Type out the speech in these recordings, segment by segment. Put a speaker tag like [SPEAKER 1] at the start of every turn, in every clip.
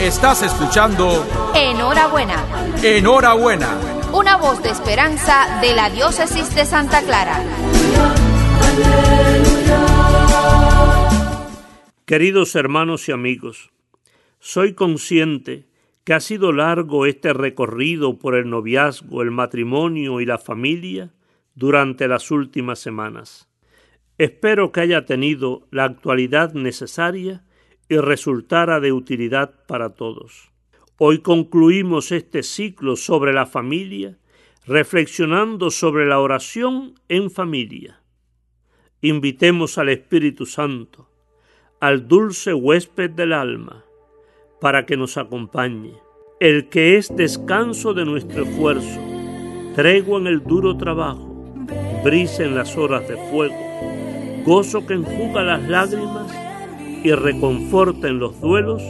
[SPEAKER 1] Estás escuchando
[SPEAKER 2] Enhorabuena.
[SPEAKER 1] Enhorabuena.
[SPEAKER 2] Una voz de esperanza de la diócesis de Santa Clara.
[SPEAKER 3] Queridos hermanos y amigos, soy consciente que ha sido largo este recorrido por el noviazgo, el matrimonio y la familia durante las últimas semanas. Espero que haya tenido la actualidad necesaria y resultara de utilidad para todos. Hoy concluimos este ciclo sobre la familia reflexionando sobre la oración en familia. Invitemos al Espíritu Santo, al dulce huésped del alma, para que nos acompañe, el que es descanso de nuestro esfuerzo, tregua en el duro trabajo, brisa en las horas de fuego, gozo que enjuga las lágrimas y reconforta en los duelos,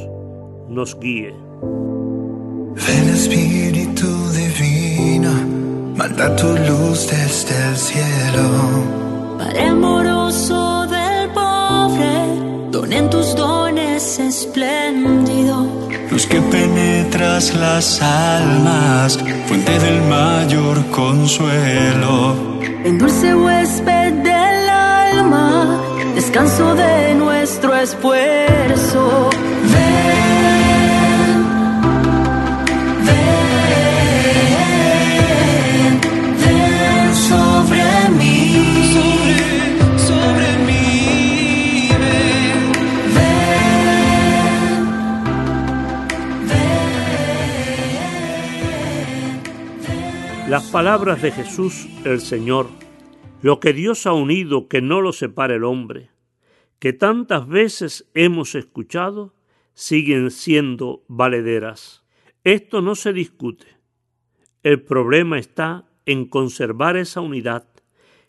[SPEAKER 3] nos guíe.
[SPEAKER 4] Ven Espíritu Divino, manda tu luz desde el cielo.
[SPEAKER 5] Padre amoroso del pobre, don en tus dones espléndido.
[SPEAKER 4] Luz que penetras las almas, fuente del mayor consuelo.
[SPEAKER 5] En dulce huésped del alma, descanso de nuestro esfuerzo.
[SPEAKER 3] Las palabras de Jesús el Señor, lo que Dios ha unido que no lo separe el hombre, que tantas veces hemos escuchado, siguen siendo valederas. Esto no se discute. El problema está en conservar esa unidad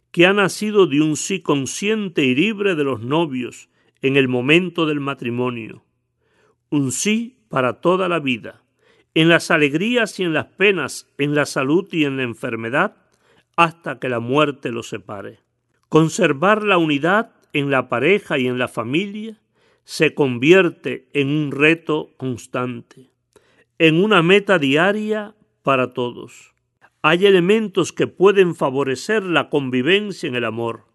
[SPEAKER 3] que ha nacido de un sí consciente y libre de los novios en el momento del matrimonio. Un sí para toda la vida, en las alegrías y en las penas, en la salud y en la enfermedad, hasta que la muerte los separe. Conservar la unidad en la pareja y en la familia se convierte en un reto constante, en una meta diaria para todos. Hay elementos que pueden favorecer la convivencia en el amor.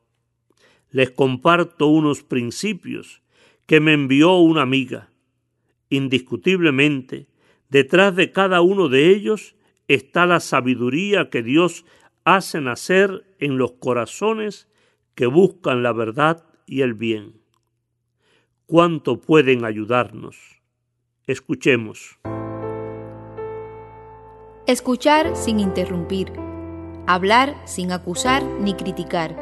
[SPEAKER 3] Les comparto unos principios que me envió una amiga. Indiscutiblemente, detrás de cada uno de ellos está la sabiduría que Dios hace nacer en los corazones que buscan la verdad y el bien. ¿Cuánto pueden ayudarnos? Escuchemos.
[SPEAKER 2] Escuchar sin interrumpir. Hablar sin acusar ni criticar.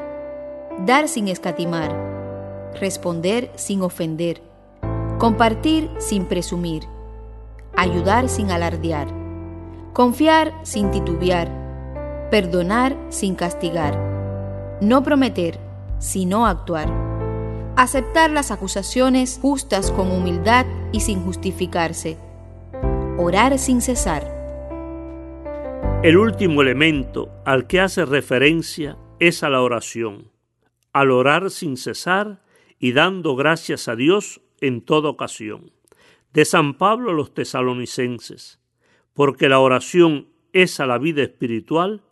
[SPEAKER 2] Dar sin escatimar. Responder sin ofender. Compartir sin presumir. Ayudar sin alardear. Confiar sin titubear. Perdonar sin castigar. No prometer, sino actuar. Aceptar las acusaciones justas con humildad y sin justificarse. Orar sin cesar.
[SPEAKER 3] El último elemento al que hace referencia es a la oración, al orar sin cesar y dando gracias a Dios en toda ocasión. De San Pablo a los tesalonicenses, porque la oración es a la vida espiritual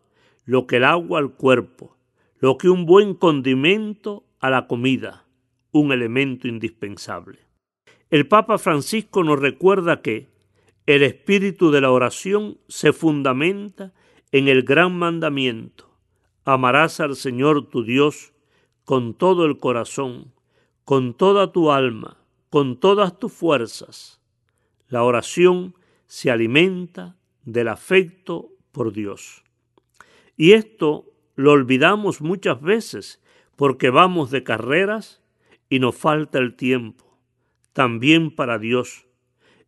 [SPEAKER 3] lo que el agua al cuerpo, lo que un buen condimento a la comida, un elemento indispensable. El Papa Francisco nos recuerda que el espíritu de la oración se fundamenta en el gran mandamiento. Amarás al Señor tu Dios con todo el corazón, con toda tu alma, con todas tus fuerzas. La oración se alimenta del afecto por Dios. Y esto lo olvidamos muchas veces porque vamos de carreras y nos falta el tiempo, también para Dios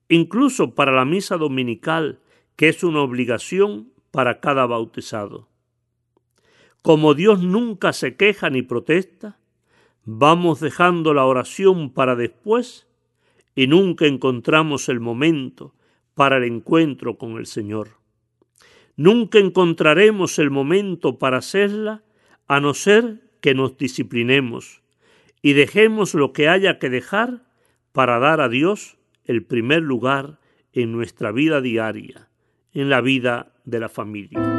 [SPEAKER 3] incluso para la misa dominical, que es una obligación para cada bautizado. Como Dios nunca se queja ni protesta, vamos dejando la oración para después y nunca encontramos el momento para el encuentro con el Señor. Nunca encontraremos el momento para hacerla a no ser que nos disciplinemos y dejemos lo que haya que dejar para dar a Dios el primer lugar en nuestra vida diaria, en la vida de la familia.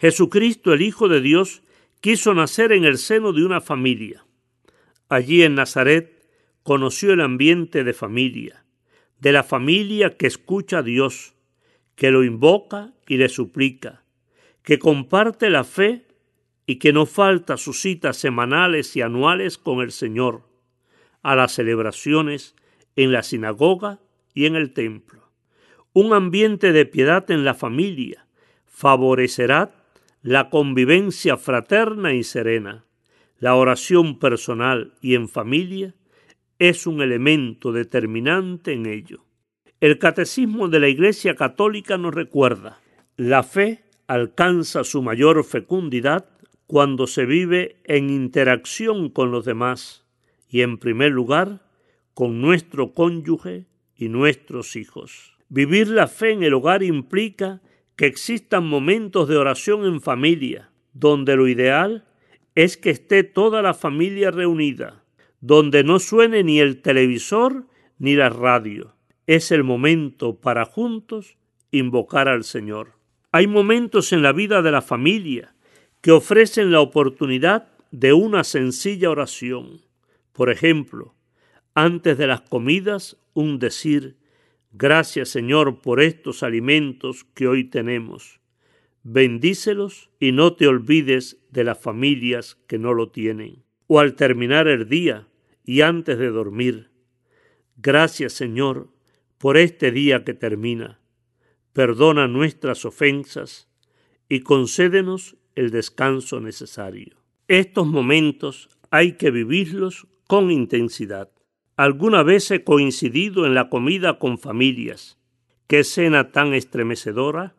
[SPEAKER 3] Jesucristo, el Hijo de Dios, quiso nacer en el seno de una familia. Allí en Nazaret conoció el ambiente de familia, de la familia que escucha a Dios, que lo invoca y le suplica, que comparte la fe y que no falta sus citas semanales y anuales con el Señor, a las celebraciones en la sinagoga y en el templo. Un ambiente de piedad en la familia favorecerá la convivencia fraterna y serena, la oración personal y en familia es un elemento determinante en ello. El catecismo de la Iglesia Católica nos recuerda, la fe alcanza su mayor fecundidad cuando se vive en interacción con los demás y en primer lugar con nuestro cónyuge y nuestros hijos. Vivir la fe en el hogar implica que existan momentos de oración en familia, donde lo ideal es que esté toda la familia reunida, donde no suene ni el televisor ni la radio. Es el momento para juntos invocar al Señor. Hay momentos en la vida de la familia que ofrecen la oportunidad de una sencilla oración. Por ejemplo, antes de las comidas, un decir Gracias Señor por estos alimentos que hoy tenemos. Bendícelos y no te olvides de las familias que no lo tienen. O al terminar el día y antes de dormir. Gracias Señor por este día que termina. Perdona nuestras ofensas y concédenos el descanso necesario. Estos momentos hay que vivirlos con intensidad. Alguna vez he coincidido en la comida con familias. Qué escena tan estremecedora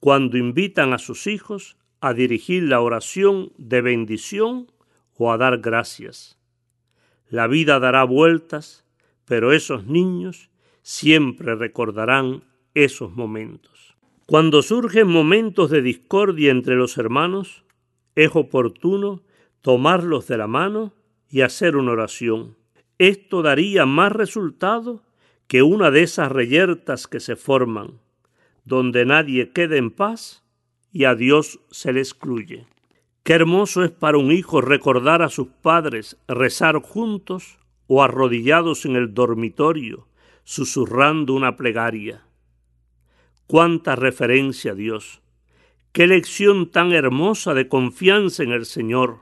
[SPEAKER 3] cuando invitan a sus hijos a dirigir la oración de bendición o a dar gracias. La vida dará vueltas, pero esos niños siempre recordarán esos momentos. Cuando surgen momentos de discordia entre los hermanos, es oportuno tomarlos de la mano y hacer una oración esto daría más resultado que una de esas reyertas que se forman, donde nadie queda en paz y a Dios se le excluye. Qué hermoso es para un hijo recordar a sus padres rezar juntos o arrodillados en el dormitorio, susurrando una plegaria. Cuánta referencia a Dios, Qué lección tan hermosa de confianza en el Señor.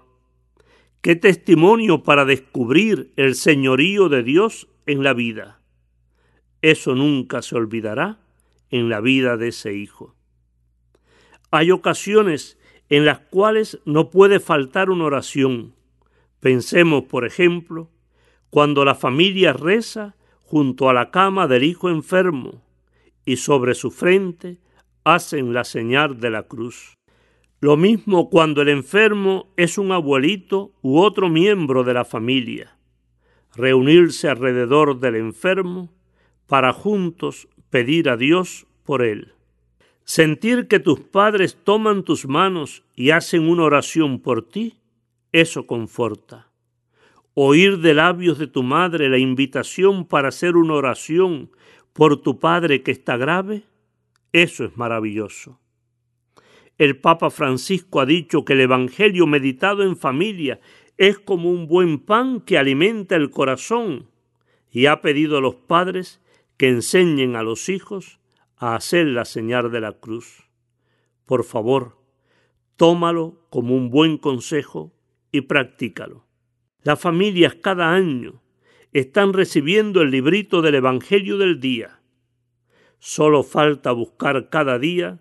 [SPEAKER 3] Qué testimonio para descubrir el señorío de Dios en la vida. Eso nunca se olvidará en la vida de ese hijo. Hay ocasiones en las cuales no puede faltar una oración. Pensemos, por ejemplo, cuando la familia reza junto a la cama del hijo enfermo y sobre su frente hacen la señal de la cruz. Lo mismo cuando el enfermo es un abuelito u otro miembro de la familia. Reunirse alrededor del enfermo para juntos pedir a Dios por él. Sentir que tus padres toman tus manos y hacen una oración por ti, eso conforta. Oír de labios de tu madre la invitación para hacer una oración por tu padre que está grave, eso es maravilloso. El Papa Francisco ha dicho que el Evangelio meditado en familia es como un buen pan que alimenta el corazón y ha pedido a los padres que enseñen a los hijos a hacer la señal de la cruz. Por favor, tómalo como un buen consejo y practícalo. Las familias cada año están recibiendo el librito del Evangelio del día Solo falta buscar cada día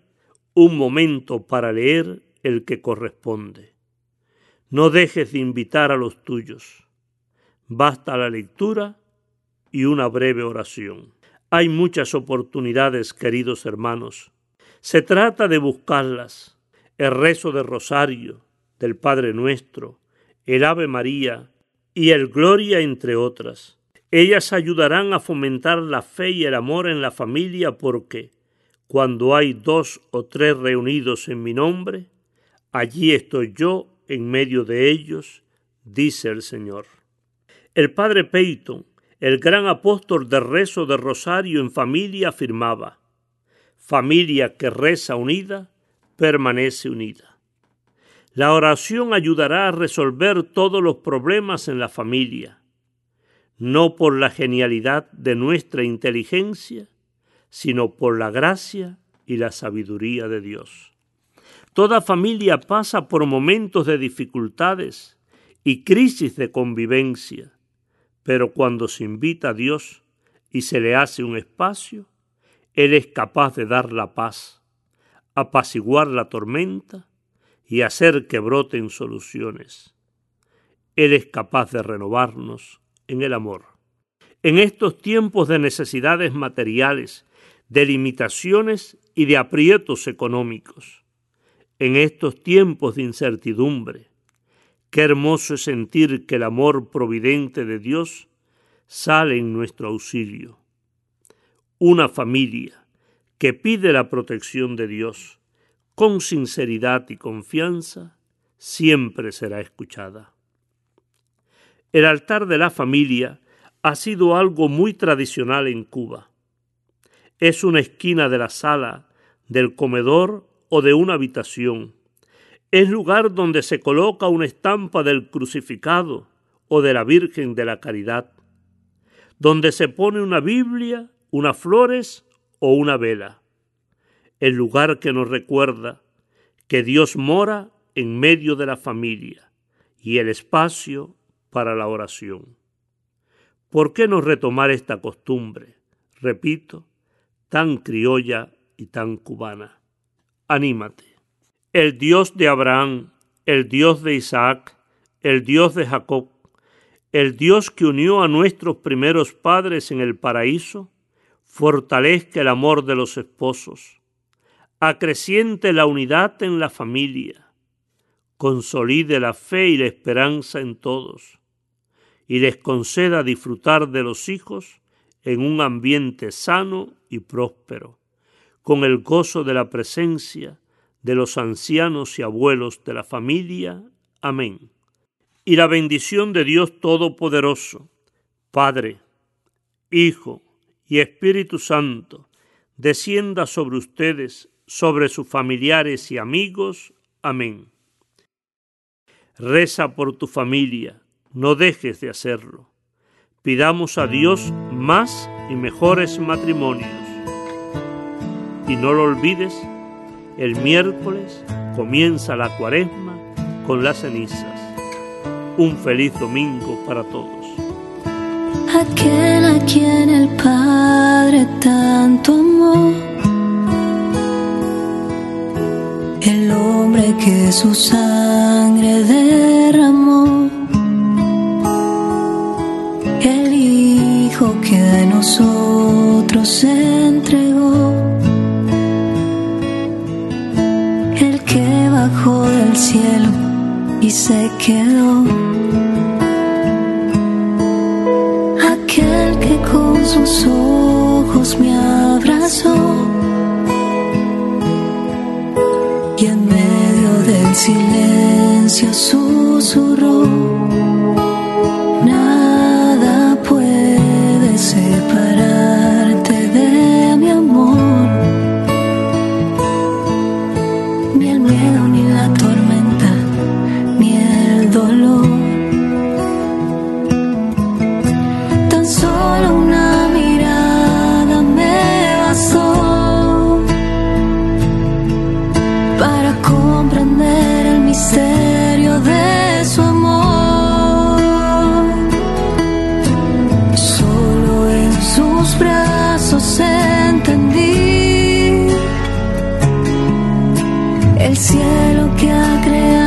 [SPEAKER 3] un momento para leer el que corresponde. No dejes de invitar a los tuyos. Basta la lectura y una breve oración. Hay muchas oportunidades, queridos hermanos. Se trata de buscarlas. El rezo de Rosario, del Padre Nuestro, el Ave María y el Gloria, entre otras. Ellas ayudarán a fomentar la fe y el amor en la familia porque cuando hay dos o tres reunidos en mi nombre, allí estoy yo en medio de ellos, dice el Señor. El padre Peyton, el gran apóstol de rezo de rosario en familia, afirmaba, familia que reza unida, permanece unida. La oración ayudará a resolver todos los problemas en la familia no por la genialidad de nuestra inteligencia, sino por la gracia y la sabiduría de Dios. Toda familia pasa por momentos de dificultades y crisis de convivencia, pero cuando se invita a Dios y se le hace un espacio, Él es capaz de dar la paz, apaciguar la tormenta y hacer que broten soluciones. Él es capaz de renovarnos en el amor. En estos tiempos de necesidades materiales, de limitaciones y de aprietos económicos, en estos tiempos de incertidumbre, qué hermoso es sentir que el amor providente de Dios sale en nuestro auxilio. Una familia que pide la protección de Dios con sinceridad y confianza siempre será escuchada. El altar de la familia ha sido algo muy tradicional en Cuba. Es una esquina de la sala, del comedor o de una habitación. Es lugar donde se coloca una estampa del crucificado o de la Virgen de la Caridad, donde se pone una Biblia, unas flores o una vela. El lugar que nos recuerda que Dios mora en medio de la familia y el espacio para la oración. ¿Por qué no retomar esta costumbre? Repito, tan criolla y tan cubana. Anímate. El Dios de Abraham, el Dios de Isaac, el Dios de Jacob, el Dios que unió a nuestros primeros padres en el paraíso, fortalezca el amor de los esposos, acreciente la unidad en la familia, consolide la fe y la esperanza en todos, y les conceda disfrutar de los hijos en un ambiente sano y próspero, con el gozo de la presencia de los ancianos y abuelos de la familia. Amén. Y la bendición de Dios Todopoderoso, Padre, Hijo y Espíritu Santo, descienda sobre ustedes, sobre sus familiares y amigos. Amén. Reza por tu familia no dejes de hacerlo. Pidamos a Dios más y mejores matrimonios. Y no lo olvides, El miércoles comienza la cuaresma con las cenizas. Un feliz domingo para todos.
[SPEAKER 5] Aquel a quien el Padre tanto amó. El hombre que su sangre derramó. El Hijo que a nosotros se se quedó. Aquel que con sus ojos me abrazó. Y en medio del silencio susurró. Para comprender el misterio de su amor. Solo en sus brazos entendí el cielo que ha creado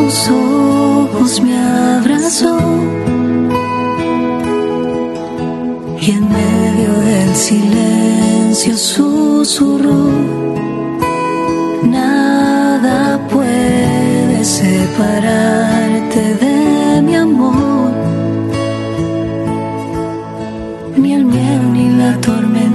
[SPEAKER 5] sus ojos me abrazó y en medio del silencio susurró. Nada puede separarte de mi amor, ni el miedo, ni la tormenta,